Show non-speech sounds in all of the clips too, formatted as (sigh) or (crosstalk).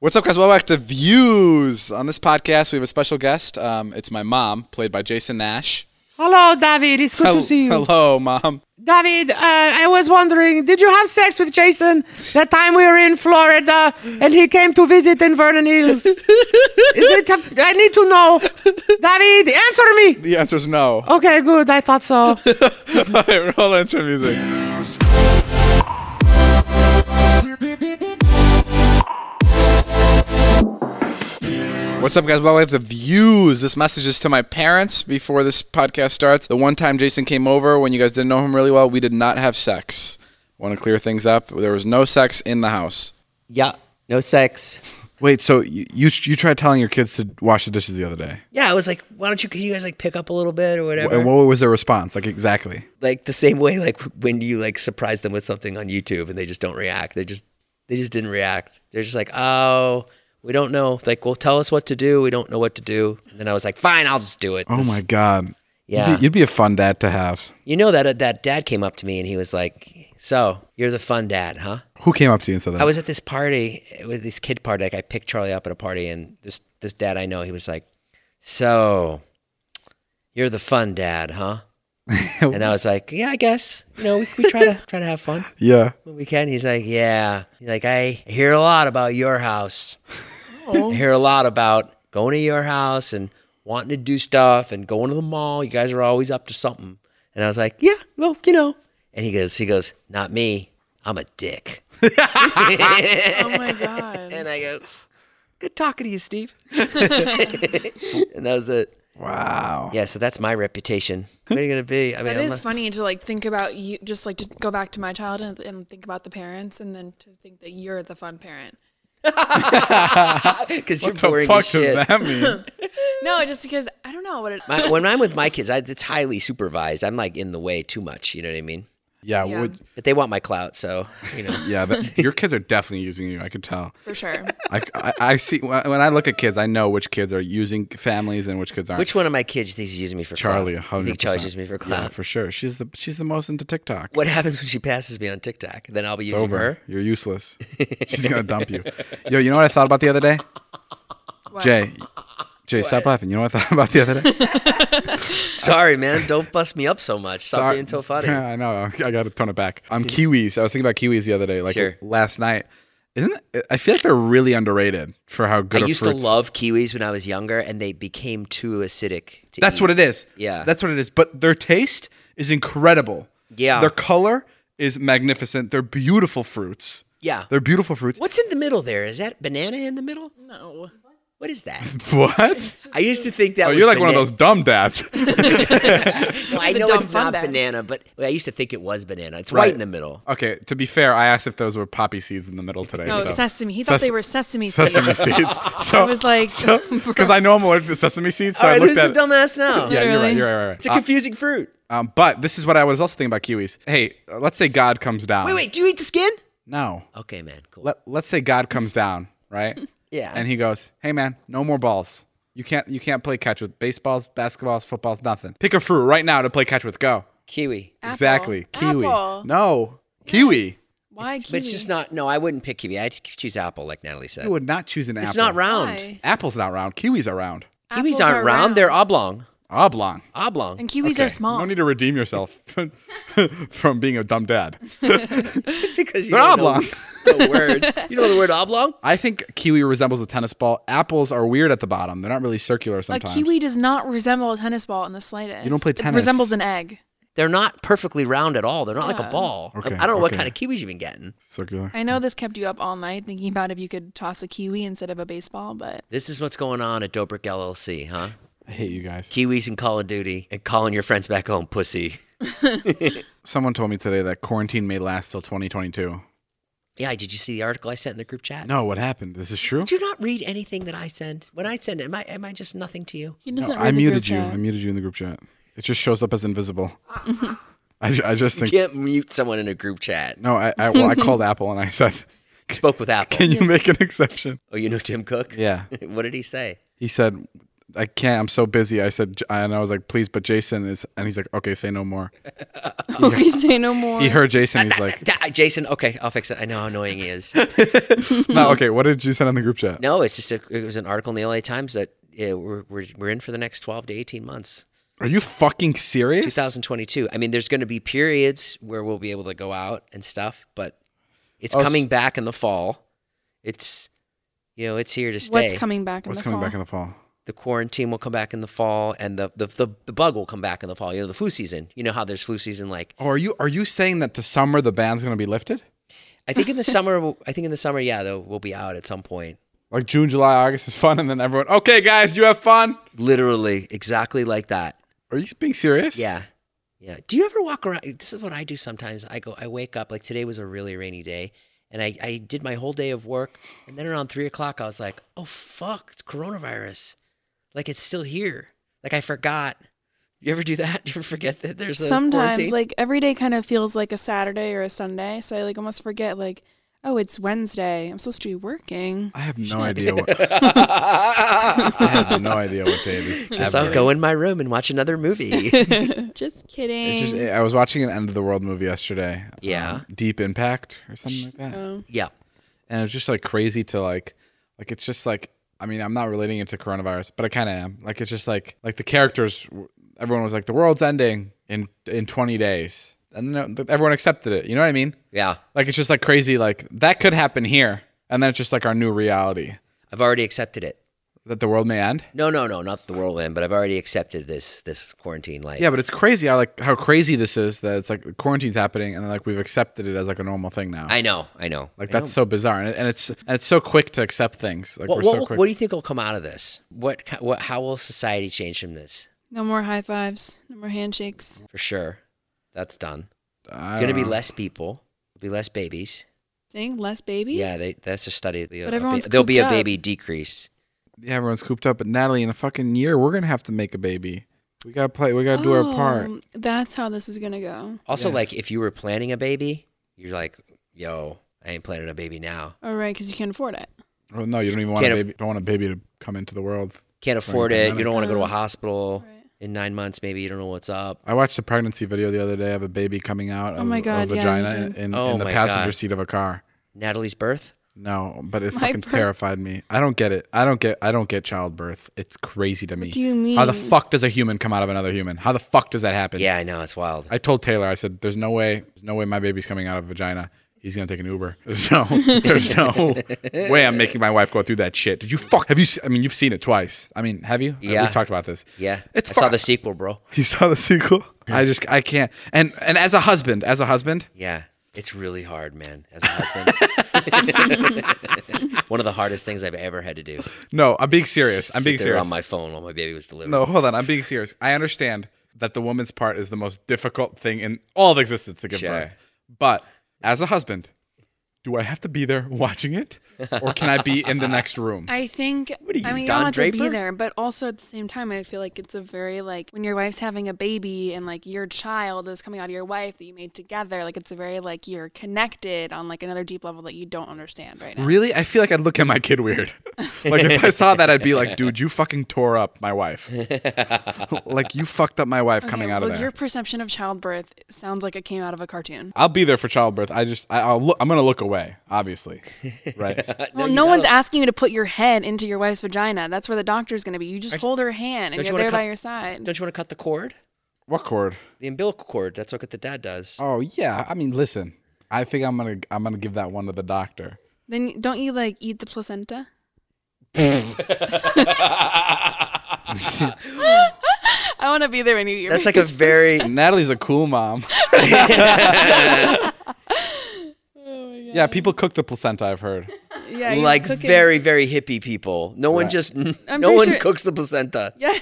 What's up, guys? Welcome back to Views. On this podcast, we have a special guest. Um, it's my mom, played by Jason Nash. Hello, David. It's good Hel- to see you. Hello, mom. David, uh, I was wondering, did you have sex with Jason that time we were in Florida and he came to visit in Vernon Hills? (laughs) Is it? A, I need to know. David, answer me. The answer's no. Okay, good. I thought so. (laughs) All right, roll intro music. What's up, guys? Welcome to Views. This message is to my parents before this podcast starts. The one time Jason came over, when you guys didn't know him really well, we did not have sex. Want to clear things up? There was no sex in the house. Yeah, no sex. Wait, so you you, you tried telling your kids to wash the dishes the other day, Yeah, I was like, why don't you? Can you guys like pick up a little bit or whatever? and what was their response? Like exactly. like the same way, like when you like surprise them with something on YouTube and they just don't react. They just they just didn't react. They're just like, oh, we don't know. Like, well, tell us what to do. We don't know what to do. And then I was like, fine, I'll just do it. Oh my god. Yeah. You'd be, you'd be a fun dad to have. You know that uh, that dad came up to me and he was like, so you're the fun dad, huh? Who came up to you and said that? I was at this party with this kid party. Like I picked Charlie up at a party, and this this dad I know, he was like, "So, you're the fun dad, huh?" (laughs) and I was like, "Yeah, I guess. You know, we, we try to try to have fun (laughs) Yeah. when we can." He's like, "Yeah." He's like, "I hear a lot about your house. I hear a lot about going to your house and wanting to do stuff and going to the mall. You guys are always up to something." And I was like, "Yeah, well, you know." And he goes, "He goes, not me. I'm a dick." (laughs) (laughs) Oh my god. And I go, good talking to you, Steve. (laughs) and that was it. Wow. Yeah, so that's my reputation. What are you going to be? I mean, That not- funny to like think about you, just like to go back to my childhood and think about the parents, and then to think that you're the fun parent. (laughs) because you're What the boring fuck as shit. does that mean? (laughs) No, just because I don't know what it. My, when I'm with my kids, I, it's highly supervised. I'm like in the way too much. You know what I mean? Yeah. Yeah. Would, But they want my clout, so you know. (laughs) yeah. That, your kids are definitely using you. I could tell. for sure. I, I, I see when when I look at kids, I know which kids are using families and which kids aren't. Which one of my kids thinks he's using me for Charlie, clout? You hundred think Charlie's using me for clout? Yeah, for sure. She's the she's the most into TikTok. What happens when she passes me on TikTok? Then I'll be It's using over. her. You're useless. (laughs) She's gonna dump you. Yo, you know what I thought about the other day? Jay, Jay, stop laughing. You know what I thought (laughs) about the other day? (laughs) Sorry, man. Don't bust me up so much. Stop Sorry. being so funny. Yeah, (laughs) I know. I got to tone it back. I'm um, kiwis. I was thinking about kiwis the other day, like Sure. last night. Isn't it, I feel like they're really underrated for how good. I used fruits. to love kiwis when I was younger, and they became too acidic. To That's eat. what it is. Yeah. that's what it is. But their taste is incredible. Yeah. their color is magnificent. They're beautiful fruits. Yeah. They're beautiful fruits. What's in the middle there? Is that banana in the middle? No. What is that? (laughs) What? I used to think that. Oh, was you're like one of those dumb dads. (laughs) Well, I know it's not dad. banana, but I used to think it was banana. It's Right. white in the middle. okay, to be fair, I asked if those were poppy seeds in the middle today. No, so. sesame. He thought Ses- they were sesame seeds. Sesame seeds. (laughs) So, I was like, because I know I'm allergic to sesame seeds, so All right, I who's looked the at. dumbass now? yeah, you're right. You're right. You're right. It's a confusing fruit. Um, but this is what I was also thinking about kiwis. Hey, uh, let's say God comes down. Wait, wait. Do you eat the skin? No. Okay, man. Cool. Let, let's say God comes down, right? Yeah. And he goes, "Hey man, no more balls. You can't you can't play catch with baseballs, basketballs, footballs, nothing. Pick a fruit right now to play catch with. Go. Kiwi. Exactly. Kiwi. Apple. No. Kiwi. Why? But it's just not. No, I wouldn't pick kiwi. I'd choose apple, like Natalie said. You would not choose an apple. It's not round. Why? Apple's not round. Kiwis are round. Kiwis aren't are round. They're oblong. Oblong. Oblong. And kiwis Okay, are small. No need to redeem yourself (laughs) from being a dumb dad. (laughs) Just because you They're don't oblong. know (laughs) the word. You know the word oblong? I think kiwi resembles a tennis ball. Apples are weird at the bottom. They're not really circular a sometimes. kiwi does not resemble a tennis ball in the slightest. You don't play It tennis. resembles an egg. They're not perfectly round at all. They're not like a ball. Okay, I don't know what okay. kind of kiwis you've been getting. circular. I know this kept you up all night thinking about if you could toss a kiwi instead of a baseball, but This is what's going on at Dobrik LLC, huh? I hate you guys. Kiwis and Call of Duty and calling your friends back home pussy. (laughs) Someone told me today that quarantine may last till 2022. Yeah, did you see the article I sent in the group chat? No, what happened? This is true. Did you not read anything that I send? When I send it, am I am I just nothing to you? He doesn't I read the muted group you. chat. I muted you in the group chat. It just shows up as invisible. (laughs) I, I just think You can't mute someone in a group chat. no. I I, well, I called (laughs) Apple and I said, Spoke with Apple. "Can you make an exception?" oh, you know Tim Cook? Yeah. what did he say? He said, "I can't. I'm so busy." I said, and I was like, "Please," but Jason is, and he's like, "Okay, say no more." (laughs) Okay, say no more. He heard Jason. He's like, (laughs) Jason, okay, I'll fix it. I know how annoying he is. (laughs) "No, okay." What did you send on the group chat? no, it's just a, it was an article in the LA Times that yeah, we're, we're we're in for the next 12 to 18 months. Are you fucking serious? 2022. I mean, there's going to be periods where we'll be able to go out and stuff, but it's Oh, coming back in the fall. It's you know, it's here to stay. What's coming back in What's the coming fall? back in the fall? The quarantine will come back in the fall and the, the, the, the bug will come back in the fall. You know, the flu season. You know how there's flu season like Oh, are you are you saying that the summer the ban's gonna be lifted? I think in the summer (laughs) I think in the summer, yeah, though we'll be out at some point. Like June, July, August is fun, and then everyone, okay, guys, you have fun. Literally, exactly like that. Are you being serious? Yeah. Yeah. Do you ever walk around? This is what I do sometimes. I go, I wake up, like today was a really rainy day, and I, I did my whole day of work. And then around three o'clock, I was like, oh, fuck, it's coronavirus. Like it's still here. Like I forgot. You ever do that? (laughs) You ever forget that there's a Sometimes, quarantine? like every day, kind of feels like a Saturday or a Sunday. So I like almost forget, like, oh, it's Wednesday. I'm supposed to be working. I have no (laughs) idea what. (laughs) I have no idea what day it is. Guess ever. I'll go in my room and watch another movie. Just kidding. It's just, I was watching an end of the world movie yesterday. Yeah. um, Deep Impact or something like that. Oh. yeah. and it's just like crazy to like like it's just like i mean i'm not relating it to coronavirus but i kind of am. Like it's just like like the characters everyone was like the world's ending in in 20 days. And then everyone accepted it. You know what i mean? Yeah. like it's just like crazy like that could happen here and then it's just like our new reality. I've already accepted it. That the world may end No, no, no, not the world end, but I've already accepted this this quarantine life. yeah but it's crazy how like how crazy this is that it's like quarantine's happening and like we've accepted it as like a normal thing now I know, I know. like I that's know. so bizarre and, it, and it's and it's so quick to accept things like What, we're what, so quick what do you think will come out of this? What, what how will society change from this? no more high fives. No more handshakes. For sure, that's done. I It's gonna be know. less people. There'll be less babies. Think less babies. Yeah, they, that's a study. There'll be a- But a everyone's ba- there'll be a cooped up. baby decrease. Yeah, everyone's cooped up. But Natalie, in a fucking year, we're gonna have to make a baby. We gotta play. We gotta do our oh, part. Oh, That's how this is gonna go. Also, Yeah. like if you were planning a baby, you're like, yo, I ain't planning a baby now. All right, because you can't afford it. Well, no, you don't even want a Can't aff- baby. Don't want a baby to come into the world. Can't afford it. pandemic. You don't want to go to a Oh. hospital Right. in nine months. Maybe you don't know what's up. I watched a pregnancy video the other day of a baby coming out Oh of my a God, yeah, you vagina did. in, Oh in the my passenger God. seat of a car. Natalie's birth. No, but it (laughs) My fucking per- terrified me. I don't get it. I don't get. I don't get childbirth. It's crazy to me. do you mean? How the fuck does a human come out of another human? How the fuck does that happen? Yeah, I know it's wild. I told Taylor. I said, "There's no way. There's no way my baby's coming out of a vagina." He's gonna take an Uber. (laughs) There's no, there's no (laughs) way I'm making my wife go through that shit. Did you fuck? Have you? se- I mean, you've seen it twice. I mean, have you? Uh, yeah. We've talked about this. Yeah, It's I saw fu- the sequel, bro. You saw the sequel? I just, I can't. And and as a husband, as a husband, Yeah, it's really hard, man. As a husband, (laughs) one of the hardest things I've ever had to do. no, I'm being serious. I'm being serious. on my phone while my baby was delivered. no, hold on. I'm being serious. I understand that the woman's part is the most difficult thing in all of existence to give Sure. birth. But as a husband, do I have to be there (laughs) watching it, or can I be in the next room? I think. are you, I mean, Don you don't have to be there, but also at the same time, I feel like it's a very like when your wife's having a baby and like your child is coming out of your wife that you made together. Like it's a very like you're connected on like another deep level that you don't understand right now. Really? I feel like I'd look at my kid weird. (laughs) like if I saw that, I'd be like, dude, you fucking tore up my wife. (laughs) like you fucked up my wife coming out well, of there. Your perception of childbirth sounds like it came out of a cartoon. I'll be there for childbirth. I just, I, I'll look. I'm gonna look away, obviously. (laughs) Right? Well, you no, one's gotta- asking you to put your head into your wife's vagina. That's where the doctor's going to be. You just Aren't- hold her hand and don't you you're wanna there by your side. Don't you want to cut the cord? what cord? The umbilical cord. That's what the dad does. Oh yeah. I mean, listen. I think I'm gonna, I'm gonna give that one to the doctor. Then don't you like eat the placenta? (laughs) I want to be there when you eat your That's like a very Natalie's a cool mom. (laughs) yeah, people cook the placenta. I've heard. (laughs) yeah, you like cook it. very very hippie people. No one Right. just no pretty one sure- cooks the placenta. (laughs) yeah.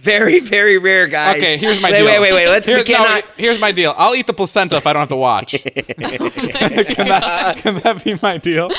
Very, very rare, guys. Okay, here's my wait, deal. Wait, wait, wait. Let's. Here- we no, cannot. here's my deal. I'll eat the placenta if I don't have to watch. (laughs) can, that, can that be my deal?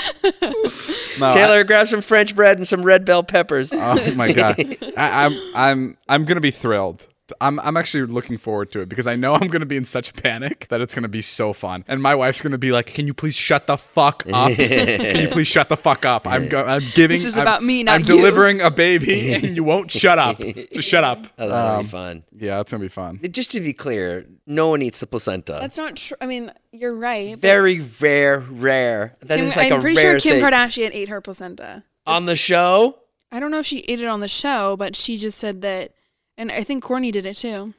No, I- Taylor, grab some French bread and some red bell peppers. Oh my god, I, I'm I'm I'm gonna be thrilled. I'm I'm actually looking forward to it because I know I'm gonna be in such a panic that it's gonna be so fun. And my wife's gonna be like, "Can you please shut the fuck up? (laughs) Can you please shut the fuck up? I'm go- I'm giving. This is I'm- about me, not I'm you." delivering a baby, (laughs) and you won't shut up. Just shut up. oh, that'll Um, be fun. Yeah, it's gonna be fun. Just to be clear, no one eats the placenta. That's not true. I mean, you're right. very rare, rare. That is Kim, like I'm a pretty rare sure Kim thing. Kardashian ate her placenta. on the show. I don't know if she ate it on the show, but she just said that, and I think Kourtney did it too.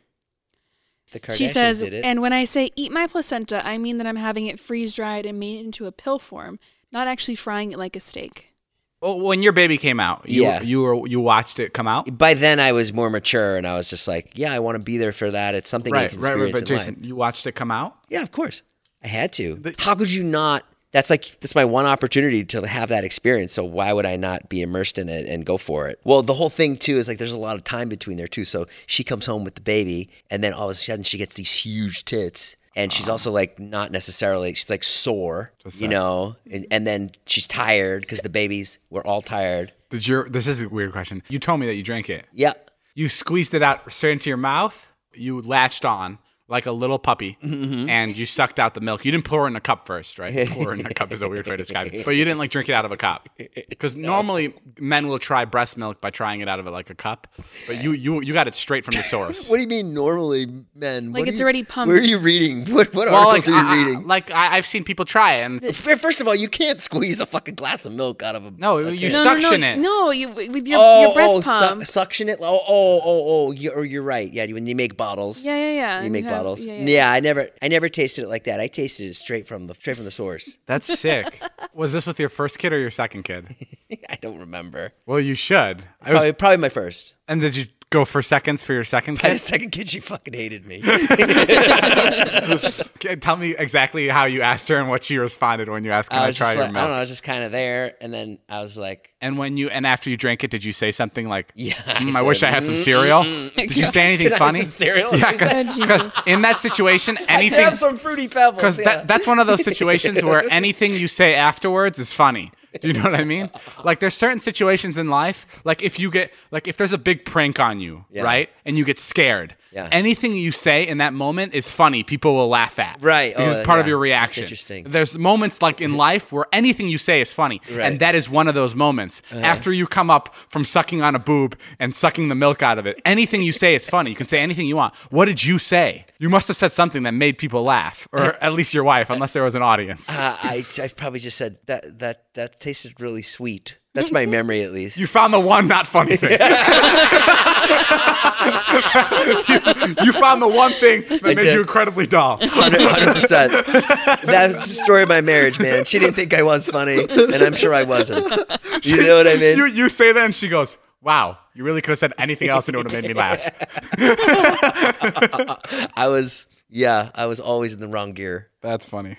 The Kardashians she says, did it. and when I say eat my placenta, I mean that I'm having it freeze dried and made into a pill form, not actually frying it like a steak. Well, when your baby came out, you, Yeah. you were you watched it come out. By then, I was more mature, and I was just like, "Yeah, I want to be there for that. It's something I Right, can right, right. But in Jason, life." you watched it come out. Yeah, of course, I had to. The- How could you not? That's like that's my one opportunity to have that experience. So why would I not be immersed in it and go for it? Well, the whole thing too is like there's a lot of time between there too. So she comes home with the baby, and then all of a sudden she gets these huge tits. And she's also like not necessarily she's like sore, Just you that. know, and, and then she's tired because the babies were all tired. Did your this is a weird question. You told me that you drank it. Yeah, You squeezed it out straight into your mouth. You latched on like a little puppy, Mm-hmm. and you sucked out the milk. You didn't pour it in a cup first, right? (laughs) pour in a cup is a weird way to describe it. (laughs) But you didn't like drink it out of a cup, (laughs) because normally men will try breast milk by trying it out of it like a cup. But you you you got it straight from the source. What do you mean normally men? Like What it's you- already pumped. Where are you reading? What what well, articles like, are you I- I- reading? like I, I've seen people try it, and First of all, you can't squeeze a fucking glass of milk out of a. No, that's you it. No, suction no, it. no, no. You with your, oh, your breast oh, su- pump. suction it. Oh, oh, oh, oh. You're, you're right. Yeah, when you make bottles. yeah, yeah, yeah. You make have- bottles. Yeah, Yeah, yeah. I never, I never tasted it like that. I tasted it straight from the, straight from the source. (laughs) that's sick. Was this with your first kid or your second kid? (laughs) I don't remember. Well, you should. I was, Probably, probably my first. and did you go for seconds for your second By the kid? second kid, she fucking hated me. (laughs) Okay, Tell me exactly how you asked her and what she responded when you asked, "Can I I, was try just your like, I don't know. I was just kind of there, and then I was like, And when you and after you drank it, did you say something like, Yeah, "Mm, I I, wish said, I had some cereal"? Did you (laughs) say anything Can I have funny? some cereal? Yeah, Oh, because Jesus. in that situation, (laughs) I anything have some fruity pebbles. because yeah. that that's one of those situations where anything you say afterwards is funny. (laughs) Do you know what I mean? Like there's certain situations in life, like if you get like if there's a big prank on you, Yeah. right? And you get scared. Yeah. Anything you say in that moment is funny. People will laugh at. Right. Oh, Because it's part of yeah. your That's reaction. interesting. There's moments like in (laughs) life where anything you say is funny. Right. Uh-huh. And that is one of those moments. After you come up from sucking on a boob and sucking the milk out of it, anything you say is funny. You can say anything you want. What did you say? You must have said something that made people laugh, or at least your wife, unless there was an audience. Uh, I, I probably just said that that that tasted really sweet. (laughs) That's my memory, at least. You found the one not funny thing. you, (laughs) (laughs) you found the one thing that made did. you incredibly dull. Hundred percent. That's the story of my marriage, man. She didn't think I was funny, and I'm sure I wasn't. You know what I mean? You, you say that, and she goes, Wow, you really could have said anything else and it would have made me laugh. I was, yeah, I was always in the wrong gear. That's funny.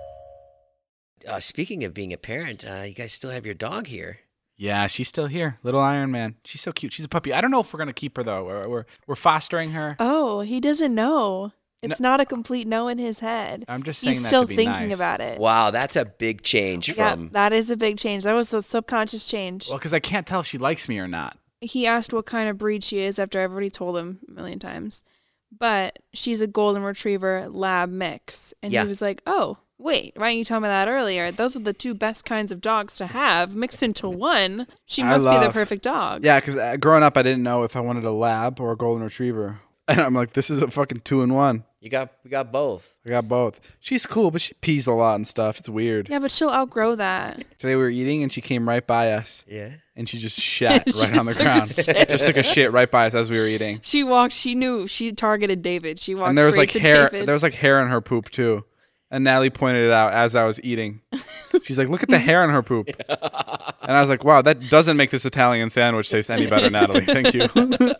Uh, speaking of being a parent, uh, you guys still have your dog here. Yeah, she's still here. Little Iron Man. She's so cute. She's a puppy. I don't know if we're going to keep her, though. We're, we're, we're fostering her. Oh, he doesn't know. It's not a complete no in his head. I'm just saying He's that still to be thinking nice. about it. Wow, that's a big change Yeah, from. that is a big change. That was a subconscious change. Well, because I can't tell if she likes me or not. he asked what kind of breed she is after I've already told him a million times. but she's a golden retriever lab mix. And Yeah. he was like, oh, wait, why didn't you tell me that earlier? Those are the two best kinds of dogs to have mixed into one. She I must be the perfect dog. Yeah, because uh, growing up, I didn't know if I wanted a lab or a golden retriever, (laughs) and I'm like, this is a fucking two in one. You got we got both. I got both. She's cool, but she pees a lot and stuff. It's weird. Yeah, but she'll outgrow that. Today we were eating, and she came right by us, Yeah. and she just shat (laughs) She right on the just took a ground. (laughs) just took a shit right by us as we were eating. She walked. She knew she targeted David. She walked and there was like hair. David. There was like hair in her poop too. And Natalie pointed it out as I was eating. She's like, "Look at the (laughs) hair in her poop." And I was like, "Wow, that doesn't make this Italian sandwich taste any better, (laughs) Natalie. Thank you." (laughs)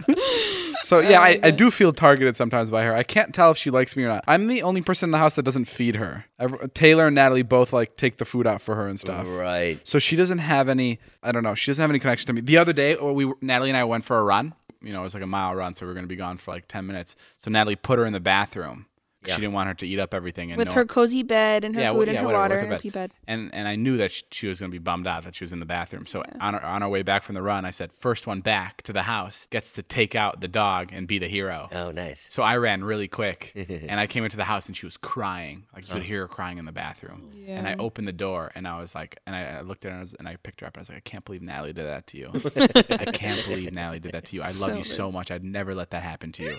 so yeah, I, I do feel targeted sometimes by her. I can't tell if she likes me or not. I'm the only person in the house that doesn't feed her. Ev- Taylor and Natalie both like take the food out for her and stuff. Right. So she doesn't have any. I don't know. She doesn't have any connection to me. The other day, we were- Natalie and I went for a run. You know, it was like a mile run, so we were going to be gone for like ten minutes. So Natalie put her in the bathroom. 'Cause Yeah. She didn't want her to eat up everything. And with no- her cozy bed and her yeah, food wh- and her whatever, water with and her bed. pee bed. And and I knew that sh- she was going to be bummed out that she was in the bathroom. So on our, on our way back from the run, I said, first one back to the house gets to take out the dog and be the hero. Oh, nice. So I ran really quick, (laughs) and I came into the house, and she was crying. Like you could oh. hear her crying in the bathroom. Yeah. And I opened the door, and I was like, and I, I looked at her, and I, was, and I picked her up, and I was like, I can't believe Natalie did that to you. (laughs) I can't believe Natalie did that to you. I love So you so much. I'd never let that happen to you.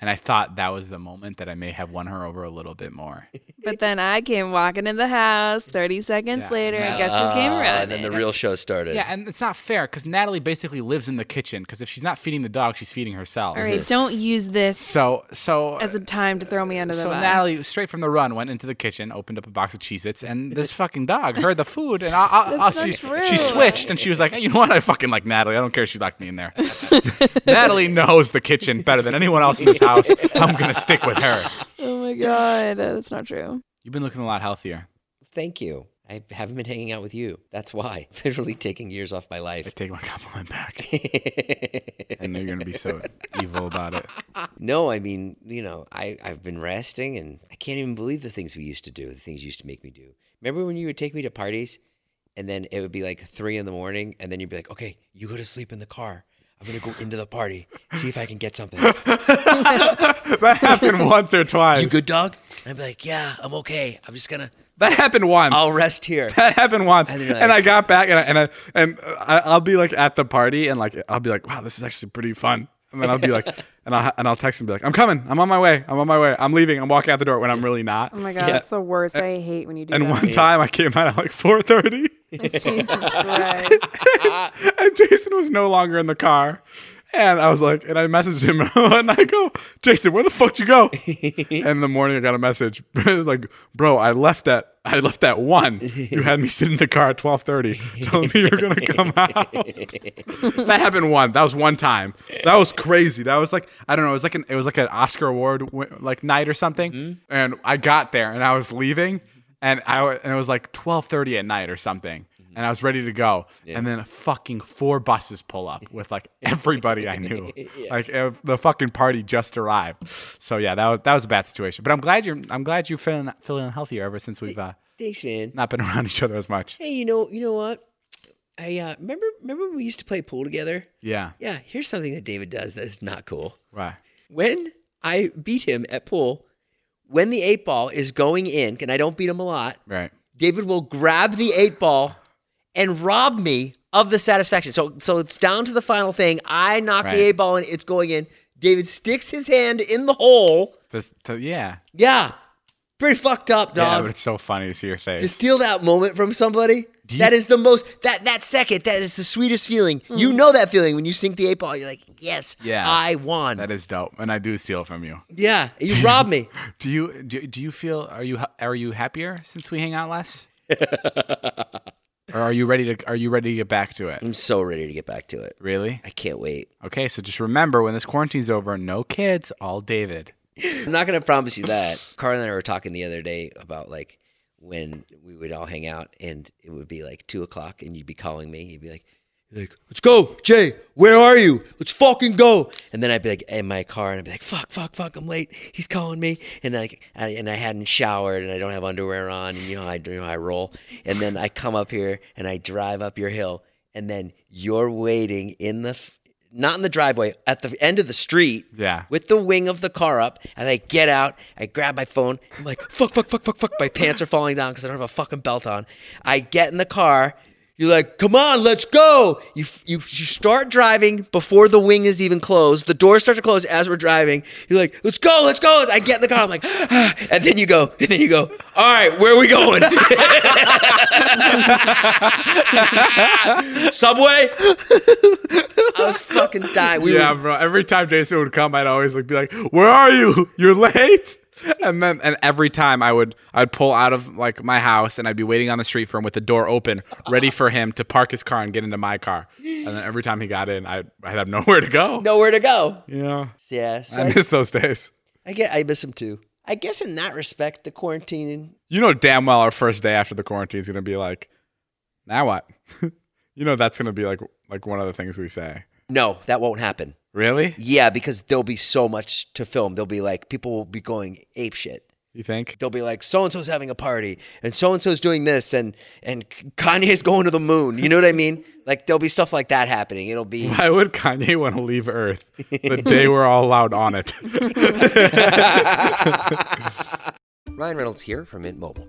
And I thought that was the moment that I may have won her over a little bit more. (laughs) But then I came walking in the house 30 seconds Yeah. later, and guess who came Ah, running? and then the real show started. Yeah, and it's not fair because Natalie basically lives in the kitchen. Because if she's not feeding the dog, she's feeding herself. All right, don't use this So so as a time to throw me under the bus. so. Natalie, straight from the run, went into the kitchen, opened up a box of Cheez-Its, and this fucking dog heard the food, and I, I, I, That's not she, true. she switched, and she was like, hey, you know what? I fucking like Natalie. I don't care if she locked me in there. (laughs) Natalie knows the kitchen better than anyone else in this house. I'm going to stick with her. Oh my (laughs) god, that's not true. You've been looking a lot healthier. Thank you. I haven't been hanging out with you. That's why. (laughs) Literally taking years off my life. I life. take my compliment back. (laughs) I know you're going to be so evil about it. no, I mean, you know, I, I've been resting and I can't even believe the things we used to do, the things you used to make me do. Remember when you would take me to parties and then it would be like three in the morning and then you'd be like, okay, you go to sleep in the car. I'm going to go into the party, see if I can get something. (laughs) That happened once or twice. You good, dog? And I'd be like, yeah, I'm okay. I'm just going to, That happened once. I'll rest here. That happened once, And and, then you're like- I got back, and I, and I, and I, I'll be like at the party, and like I'll be like, "Wow, this is actually pretty fun." And then I'll be like, (laughs) and I'll and I'll text him, and be like, "I'm coming. I'm on my way. I'm on my way. I'm leaving. I'm walking out the door." When I'm really not. Oh my god, that's the worst. I hate when you do And that. one time I came out at like 4:30, Oh, (laughs) Jesus (laughs) Christ. (laughs) and Jason was no longer in the car. And I was like, and I messaged him, and I go, Jason, where the fuck you go? and in the morning, I got a message, like, bro, I left at, I left at one. You had me sit in the car at twelve thirty, telling me you were gonna come out. that happened one. That was one time. That was crazy. That was like, I don't know. It was like an, it was like an Oscar award like night or something. Mm-hmm. And I got there, and I was leaving, and I and it was like twelve thirty at night or something. And I was ready to go, and then fucking four buses pull up with like (laughs) everybody I knew. (laughs) Like uh, the fucking party just arrived. So yeah, that was that was a bad situation. But I'm glad you're I'm glad you're feeling feeling healthier ever since we've uh, Thanks, man. not been (laughs) around each other as much. Hey, you know, you know what? I uh, remember remember when we used to play pool together. Yeah. Yeah, here's something that David does that is not cool. Right. When I beat him at pool, when the eight ball is going in, and I don't beat him a lot, Right. David will grab the eight ball and rob me of the satisfaction. So so it's down to the final thing. I knock Right. the eight ball and it's going in. David sticks his hand in the hole. Just to, yeah. Yeah. Pretty fucked up, dog. Yeah, but it's so funny to see your face. to steal that moment from somebody. You- that is the most that that second. That is the sweetest feeling. Mm. You know that feeling when you sink the eight ball. You're like, yes, Yeah. I won. that is dope, and I do steal from you. yeah, you robbed me. (laughs) Do you do, do you feel are you are you happier since we hang out less? (laughs) or are you ready to are you ready to get back to it? I'm so ready to get back to it. Really? I can't wait. Okay, so just remember when this quarantine's over, no kids, all David. (laughs) I'm not gonna promise you that. Carl and I were talking the other day about like when we would all hang out and it would be like two o'clock and you'd be calling me. You'd be like, like, let's go, Jay. Where are you? Let's fucking go. And then I'd be like in my car and I'd be like, fuck, fuck, fuck. I'm late. He's calling me. And like, I, and I hadn't showered and I don't have underwear on and you know I you know I roll. And then I come up here and I drive up your hill and then you're waiting in the. Not in the driveway, at the end of the street. Yeah. With the wing of the car up, and I get out. I grab my phone. I'm like, fuck, fuck, fuck, fuck, fuck. My pants are falling down because I don't have a fucking belt on. I get in the car. You're like, come on, let's go. You, you you start driving before the wing is even closed. The doors start to close as we're driving. You're like, let's go, let's go. I get in the car. I'm like, ah. and then you go, and then you go. All right, where are we going? (laughs) Subway. I was fucking dying. We yeah, were, bro. Every time Jason would come, I'd always like be like, "Where are you? You're late." And then, and every time I would, I'd pull out of like my house, and I'd be waiting on the street for him with the door open, ready for him to park his car and get into my car. And then every time he got in, I, I'd have nowhere to go. nowhere to go. Yeah, Yeah, so I I, miss those days. I get I miss him too. I guess in that respect, the quarantine. You know damn well our first day after the quarantine is gonna be like, now what? (laughs) you know that's gonna be like like one of the things we say. No, that won't happen. Really? Yeah, because there'll be so much to film. There'll be like people will be going ape shit. You think? They'll be like, so and so's having a party, and so and so's doing this, and and Kanye's going to the moon. You know what I mean? Like there'll be stuff like that happening. It'll be Why would Kanye want to leave Earth the day we're all allowed on it? (laughs) Ryan Reynolds here from Mint Mobile.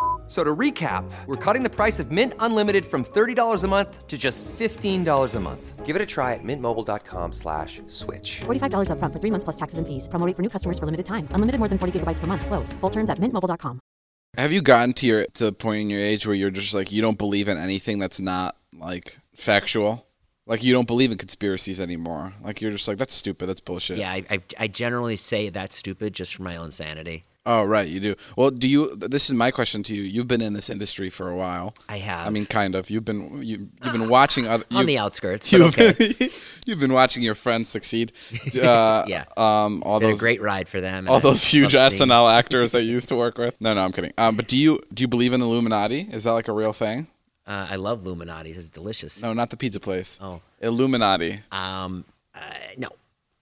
So to recap, we're cutting the price of Mint Unlimited from $30 a month to just $15 a month. Give it a try at mintmobile.com slash switch. $45 upfront for three months plus taxes and fees. Promo rate for new customers for limited time. Unlimited more than 40 gigabytes per month. Slows. Full terms at mintmobile.com. Have you gotten to your to the point in your age where you're just like you don't believe in anything that's not like factual? Like you don't believe in conspiracies anymore. Like you're just like that's stupid. That's bullshit. yeah. I, I I generally say that's stupid just for my own sanity. Oh right, you do. Well, do you? This is my question to you. You've been in this industry for a while. I have. I mean, kind of. You've been you, you've been watching other on the outskirts, You've, okay. been, (laughs) you've been watching your friends succeed. (laughs) Uh, Yeah. Um. All those a great ride for them. all those huge SNL actors that (laughs) you used to work with. No, no, I'm kidding. Um. But do you do you believe in the Illuminati? Is that like a real thing? Uh, I love Illuminati. It's delicious. No, not the pizza place. Oh. Illuminati. Um, uh, no.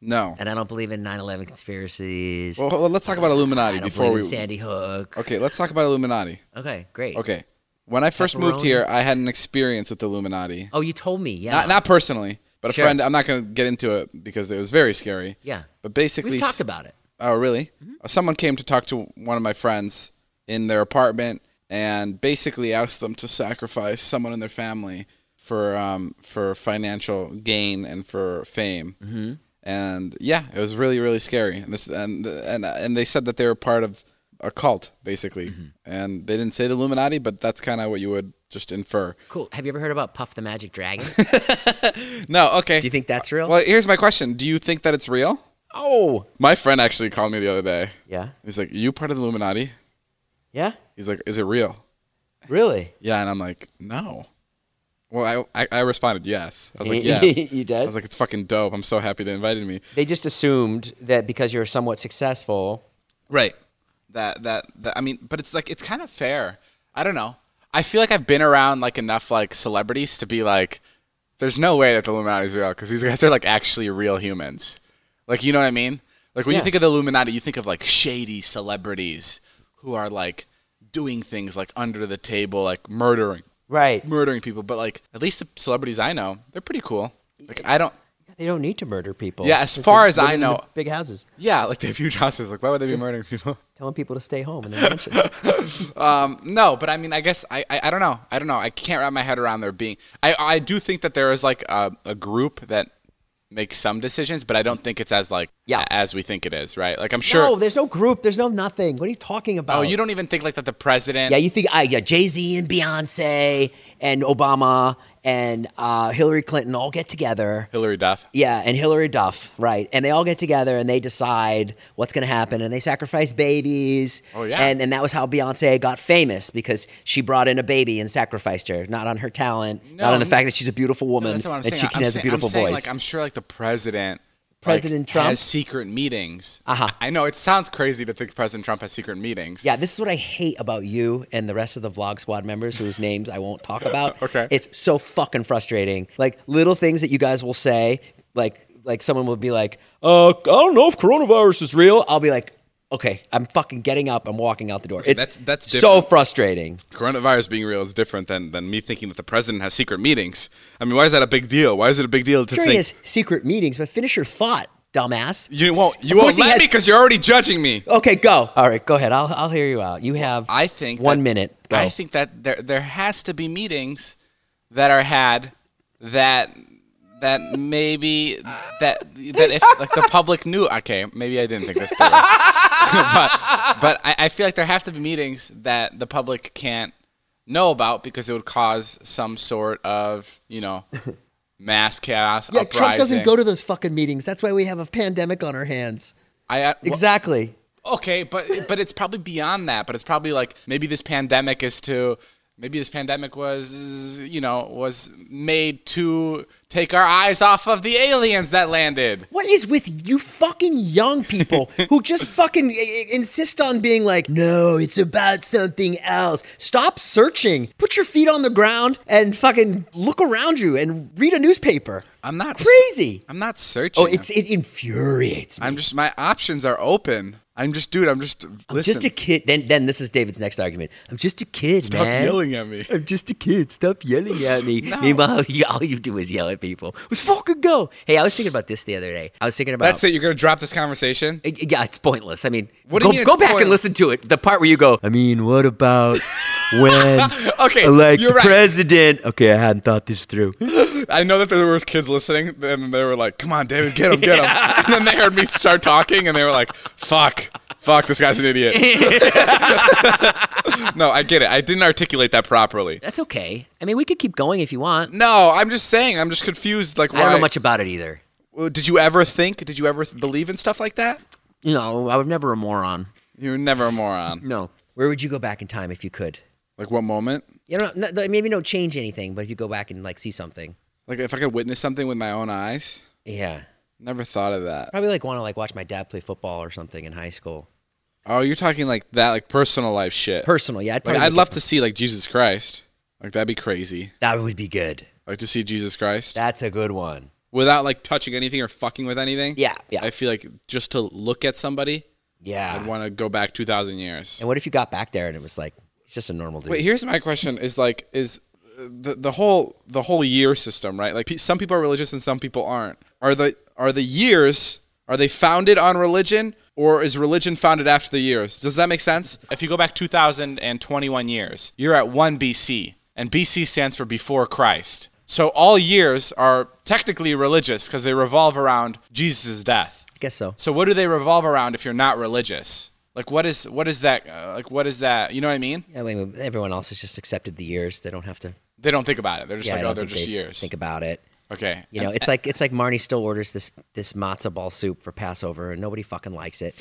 No. And I don't believe in 9/11 conspiracies. Well, hold on, let's talk about Illuminati I don't before believe we. in Sandy Hook. Okay, let's talk about Illuminati. Okay, great. Okay. When I first moved Pepperoni. here, I had an experience with Illuminati. Oh, you told me. Yeah. Not not personally, but a Sure. friend. I'm not going to get into it because it was very scary. Yeah. But basically, We've talked about it. Oh, really? Someone came to talk to one of my friends in their apartment and basically asked them to sacrifice someone in their family for um for financial gain and for fame. Mm-hmm. And yeah, it was really really scary. And this and and and they said that they were part of a cult basically, mm-hmm. and they didn't say the Illuminati, but that's kind of what you would just infer. Cool. Have you ever heard about Puff the Magic Dragon? (laughs) No, okay. Do you think that's real? Well, here's my question: Do you think that it's real? Oh. My friend actually called me the other day. Yeah. He's like, "You part of the Illuminati?" Yeah. He's like, "Is it real?" Really? Yeah, and I'm like, "No." Well, I I, I responded yes. I was like, (laughs) "Yes." You did? I was like, "It's fucking dope. I'm so happy they invited me." They just assumed that because you're somewhat successful. Right. That that that I mean, but it's like it's kind of fair. I don't know. I feel like I've been around like enough like celebrities to be like, there's no way that the Illuminati is real because these guys are like actually real humans. Like you know what I mean? Like when you Yeah. think of the Illuminati, you think of like shady celebrities who are like doing things like under the table, like murdering, Right. murdering people. But like at least the celebrities I know, they're pretty cool. Like I don't. They don't need to murder people. Yeah, as far as I know- big houses, Yeah, like they have huge houses. Like why would they be murdering people? (laughs) telling people to stay home in their mansions. (laughs) Um, no, but I mean, I guess I, I, I don't know. I don't know. I can't wrap my head around there being. I, I do think that there is like a, a group that makes some decisions, but I don't think it's as like Yeah. as we think it is, right? Like I'm sure. No, there's no group. There's no nothing. What are you talking about? oh, you don't even think like that the president. Yeah, you think uh, yeah, Jay Z and Beyonce and Obama and uh, Hillary Clinton all get together. Hilary Duff. Yeah, and Hilary Duff, right? And they all get together and they decide what's going to happen, and they sacrifice babies. Oh, yeah. and and that was how Beyonce got famous because she brought in a baby and sacrificed her, not on her talent, not on the No, fact that she's a beautiful No, woman that's what I'm and saying. she I'm can has a beautiful I'm saying, voice. Like I'm sure, like the president. President like, Trump? has secret meetings. Uh-huh. I know it sounds crazy to think President Trump has secret meetings. Yeah, this is what I hate about you and the rest of the Vlog Squad members whose (laughs) names I won't talk about. (laughs) Okay. It's so fucking frustrating. Like little things that you guys will say, like like someone will be like, "Uh, I don't know if coronavirus is real." I'll be like, "Okay, I'm fucking getting up. I'm walking out the door." it's that's- that's so frustrating. Coronavirus being real is different than, than me thinking that the president has secret meetings. I mean, why is that a big deal? Why is it a big deal to Sure, think? he has secret meetings, but finish your thought, dumbass. You won't. You won't let has- me because you're already judging me. Okay, go. All right, go ahead. I'll I'll hear you out. You have I think one that- minute. Go. I think that there there has to be meetings that are had that that maybe (laughs) that that if like the public knew. Okay, maybe I didn't think this through. (laughs) but but I, I feel like there have to be meetings that the public can't know about because it would cause some sort of you know (laughs) mass chaos. yeah, uprising. Trump doesn't go to those fucking meetings. That's why we have a pandemic on our hands. I, uh, well, Exactly. Okay, but but it's probably beyond that. But it's probably like maybe this pandemic is to maybe this pandemic was you know was made to take our eyes off of the aliens that landed. What is with you fucking young people (laughs) who just fucking i- i- insist on being like, no, it's about something else? Stop searching. Put your feet on the ground and fucking look around you and read a newspaper. I'm not Crazy. I'm not oh, searching. Oh, it's it infuriates me. I'm just my options are open. I'm just dude. I'm just I'm listen. just a kid. Then, then this is David's next argument. I'm just a kid, Stop man. yelling at me. I'm just a kid. Stop yelling at me. (laughs) Meanwhile, (laughs) you, all you do is yell at people. Let's fucking go. Hey, I was thinking about this the other day. I was thinking about. That's it. You're gonna drop this conversation. Uh, Yeah, it's pointless. I mean, What do go, you mean go back and listen to it. The part where you go, I mean, what about (laughs) when (laughs) Okay, elect you're right. president? Okay, I hadn't thought this through. (laughs) I know that there was kids listening, and they were like, "Come on, David, get him, get him." (laughs) and then they heard me start talking, and they were like, "Fuck, fuck, this guy's an idiot." no, I get it. I didn't articulate that properly. That's okay. I mean, we could keep going if you want. No, I'm just saying. I'm just confused. Like, why? I don't know much about it either. Did you ever think? Did you ever believe in stuff like that? No, I was never a moron. You were never a moron. No. Where would you go back in time if you could? Like, what moment? You know, no- maybe don't change anything, but if you go back and like see something. Like, if I could witness something with my own eyes? Yeah. Never thought of that. Probably like want to like watch my dad play football or something in high school. Oh, you're talking like that, like personal life shit. Personal, yeah. I'd, Like, I'd love to see like Jesus Christ. Like that'd be crazy. That would be good. Like to see Jesus Christ That's a good one. without like touching anything or fucking with anything. Yeah, yeah. I feel like just to look at somebody, Yeah. I'd want to go back two thousand years. and what if you got back there and it was like he's just a normal dude? Wait, here's my question: Is like is uh, the the whole the whole year system right? Like some people are religious and some people aren't. Are the are the years are they founded on religion or is religion founded after the years? Does that make sense? If you go back 2021 years, you're at 1 BC and BC stands for before Christ. So all years are technically religious because they revolve around Jesus' death. I guess so. So what do they revolve around if you're not religious? Like what is what is that uh, like what is that? You know what I mean? I mean, everyone else has just accepted the years. They don't have to. They don't think about it. They're just yeah, like, oh, they're just they years. Think about it. okay. You know, And- it's like it's like Marnie still orders this this matzo ball soup for Passover, and nobody fucking likes it.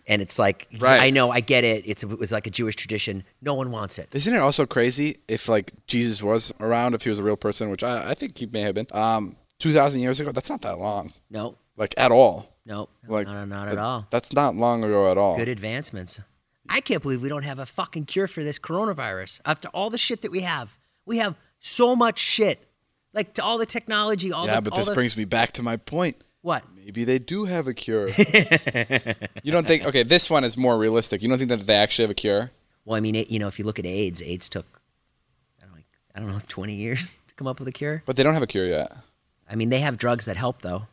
(laughs) and it's like, Right. I know, I get it. It's it was like a Jewish tradition. No one wants it. Isn't it also crazy if like Jesus was around, if he was a real person, which I, I think he may have been, um, two thousand years ago? That's not that long, No, like at all. No, Like no, no, not that- at all. That's not long ago at all. Good advancements. I can't believe we don't have a fucking cure for this coronavirus. After all the shit that we have, we have so much shit. Like to all the technology, all yeah, the but all this the, brings me back to my point. what? Maybe they do have a cure. (laughs) you don't think? Okay, this one is more realistic. You don't think that they actually have a cure? Well, I mean, it, you know, if you look at AIDS, AIDS took, I don't, know, I don't know, (laughs) twenty years to come up with a cure. But they don't have a cure yet. I mean, they have drugs that help, though.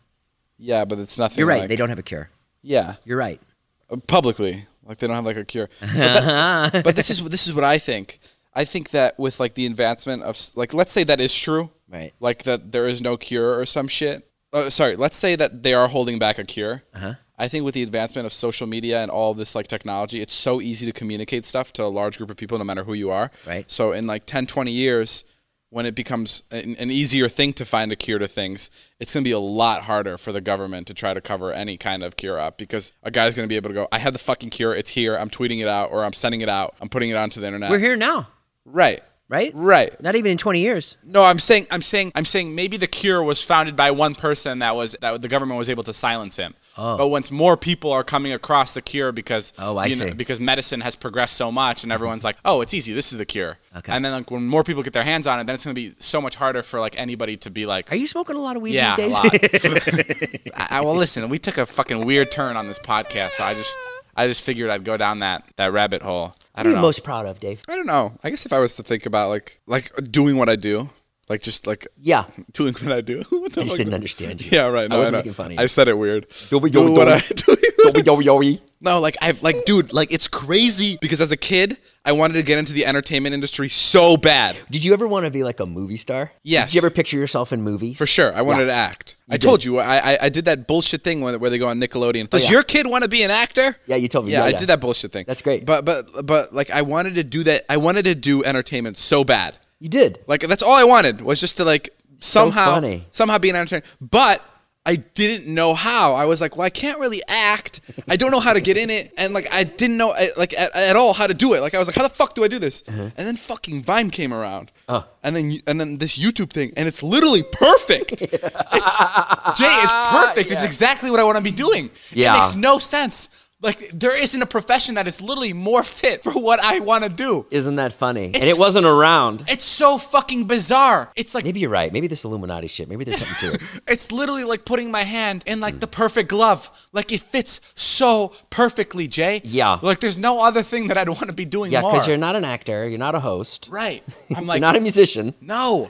Yeah, but it's nothing. You're right. like- They don't have a cure. Yeah, You're right. Uh, publicly, like they don't have like a cure. But, that- (laughs) but this is this is what I think. I think that with like the advancement of s- like let's say that is true. Right. Like that there is no cure or some shit. uh, sorry, let's say that they are holding back a cure. Uh-huh. I think with the advancement of social media and all this like technology, it's so easy to communicate stuff to a large group of people, no matter who you are. Right. So in like 10, 20 years, when it becomes an, an easier thing to find a cure to things, it's going to be a lot harder for the government to try to cover any kind of cure up because a guy's going to be able to go, I have the fucking cure. It's here. I'm tweeting it out or I'm sending it out. I'm putting it onto the internet. We're here now, Right. right? Right. Not even in 20 years. No, I'm saying, I'm saying, I'm saying maybe the cure was founded by one person that was that the government was able to silence him. Oh. But once more people are coming across the cure because Oh, I you know, see. because medicine has progressed so much and everyone's like, oh, it's easy. This is the cure. Okay. And then like when more people get their hands on it, then it's gonna be so much harder for like anybody to be like, Are you smoking a lot of weed yeah, these a days? lot. (laughs) (laughs) I, I, well, listen, we took a fucking weird turn on this podcast, so I just I just figured I'd go down that that rabbit hole. I what are don't you know. most proud of, Dave? I don't know. I guess if I was to think about like like doing what I do, like just like Yeah. (laughs) doing what I do. (laughs) What the I just didn't understand you. Yeah, right. No, I wasn't making fun of you. I said it weird. Doby, Doing doby, what I doby. Yo, yo, yo. No, like I've like, dude, like it's crazy because as a kid, I wanted to get into the entertainment industry so bad. Did you ever want to be like a movie star? Yes. Did you ever picture yourself in movies? For sure, I wanted Yeah. to act. I did. told you, I, I I did that bullshit thing where, they go on Nickelodeon. Oh, Does Oh, yeah. your kid want to be an actor? Yeah, you told me. Yeah, Yeah, I did that bullshit thing. That's great. But but but like I wanted to do that. I wanted to do entertainment so bad. You did. Like that's all I wanted was just to like somehow funny. somehow be an entertainer. But I didn't know how. I was like, well, I can't really act. I don't know how to get in it, and like I didn't know uh, like at, at all how to do it. Like I was like, how the fuck do I do this? And then fucking Vine came around, Uh. and then and then this YouTube thing, and it's literally perfect. (laughs) It's, Jay, it's perfect. It's exactly what I want to be doing. Yeah. It makes no sense. Like there isn't a profession that is literally more fit for what I want to do. Isn't that funny? and it wasn't around. It's so fucking bizarre. It's like Maybe you're right. Maybe this Illuminati shit. Maybe there's something to it. (laughs) It's literally like putting my hand in like the perfect glove. Like it fits so perfectly, Jay. Yeah. Like there's no other thing that I'd want to be doing Yeah, because you're not an actor. You're not a host. right. (laughs) I'm You're like not a musician. no.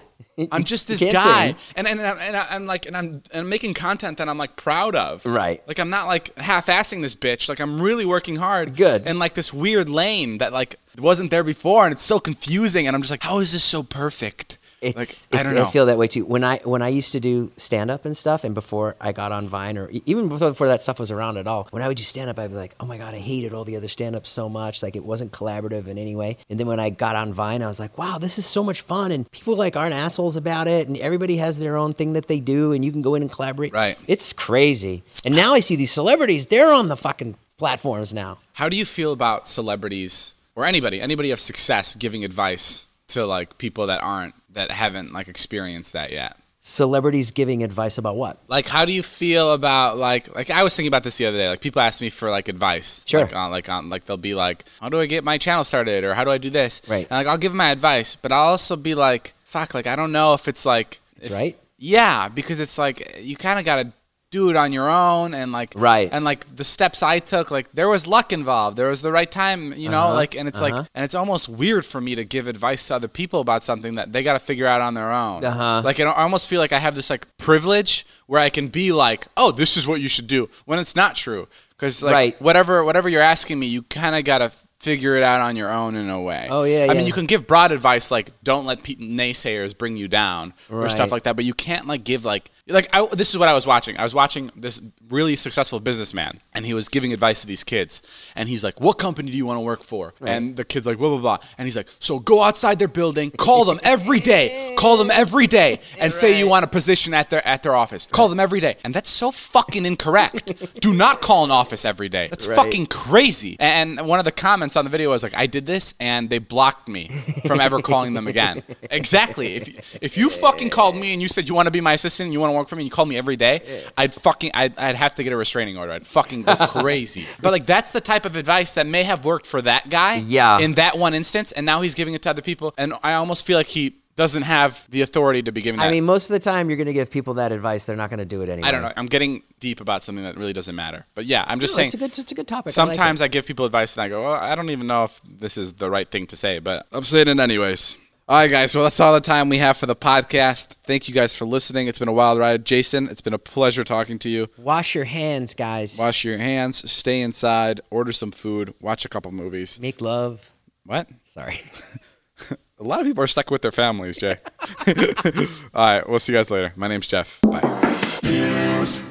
I'm just this guy, sing. and and and, and I'm like, and I'm and I'm making content that I'm like proud of. Right. Like I'm not like half-assing this bitch. Like I'm really working hard. Good. And like this weird lane that like wasn't there before, and it's so confusing. And I'm just like, how is this so perfect? It's, like it's I don't know. feel that way too. When I when I used to do stand up and stuff, and before I got on Vine, or even before, before that stuff was around at all, when I would do stand up, I'd be like, oh my god, I hated all the other stand ups so much. Like it wasn't collaborative in any way. And then when I got on Vine, I was like, wow, this is so much fun, and people like aren't assholes about it, and everybody has their own thing that they do, and you can go in and collaborate. Right. It's crazy. And now I see these celebrities; they're on the fucking platforms now. How do you feel about celebrities or anybody, anybody of success giving advice to like people that aren't that haven't like experienced that yet? Celebrities giving advice about what? Like how do you feel about like like I was thinking about this the other day. Like people ask me for like advice. Sure. Like on like on like they'll be like, How do I get my channel started? Or how do I do this? Right. And like I'll give them my advice, but I'll also be like, fuck, like I don't know if it's like if- right. Yeah, because it's like you kinda gotta do it on your own and like Right. and like the steps I took, like there was luck involved. There was the right time, you know, Uh-huh, like and it's uh-huh. like and it's almost weird for me to give advice to other people about something that they got to figure out on their own. Uh-huh. Like I almost feel like I have this like privilege where I can be like, "Oh, this is what you should do," when it's not true. Because like Right. whatever whatever you're asking me, you kind of gotta figure it out on your own in a way. Oh, yeah, I yeah. mean, you can give broad advice like don't let pe- naysayers bring you down or stuff like that, but you can't like give like like I, this is what I was watching. I was watching this really successful businessman, and he was giving advice to these kids, and he's like, "What company do you want to work for?" And the kid's like, "Blah blah blah," and he's like, "So go outside their building, call them every day, call them every day, and say you want a position at their at their office. Call them every day." And that's so fucking incorrect. do not call an office every day. That's fucking crazy. And one of the comments on the video was like, "I did this, and they blocked me from ever calling them again." (laughs) Exactly. If if you fucking called me and you said you want to be my assistant you want to work for me and you call me every day, I'd fucking I'd, I'd have to get a restraining order. I'd fucking go (laughs) crazy. but like that's the type of advice that may have worked for that guy. Yeah. In that one instance, and now he's giving it to other people, and I almost feel like he doesn't have the authority to be giving that. I mean, most of the time you're going to give people that advice. They're not going to do it anyway. I don't know. I'm getting deep about something that really doesn't matter. But yeah, I'm just No, saying. it's a good, it's a good topic. I like. Sometimes I, give people advice and I go, well, I don't even know if this is the right thing to say, but I'm saying it anyways. All right, guys. Well, that's all the time we have for the podcast. Thank you guys for listening. It's been a wild ride. Jason, it's been a pleasure talking to you. Wash your hands, guys. Wash your hands, stay inside, order some food, watch a couple movies. Make love. What? Sorry. (laughs) A lot of people are stuck with their families, Jay. (laughs) (laughs) all right. We'll see you guys later. My name's Jeff. Bye.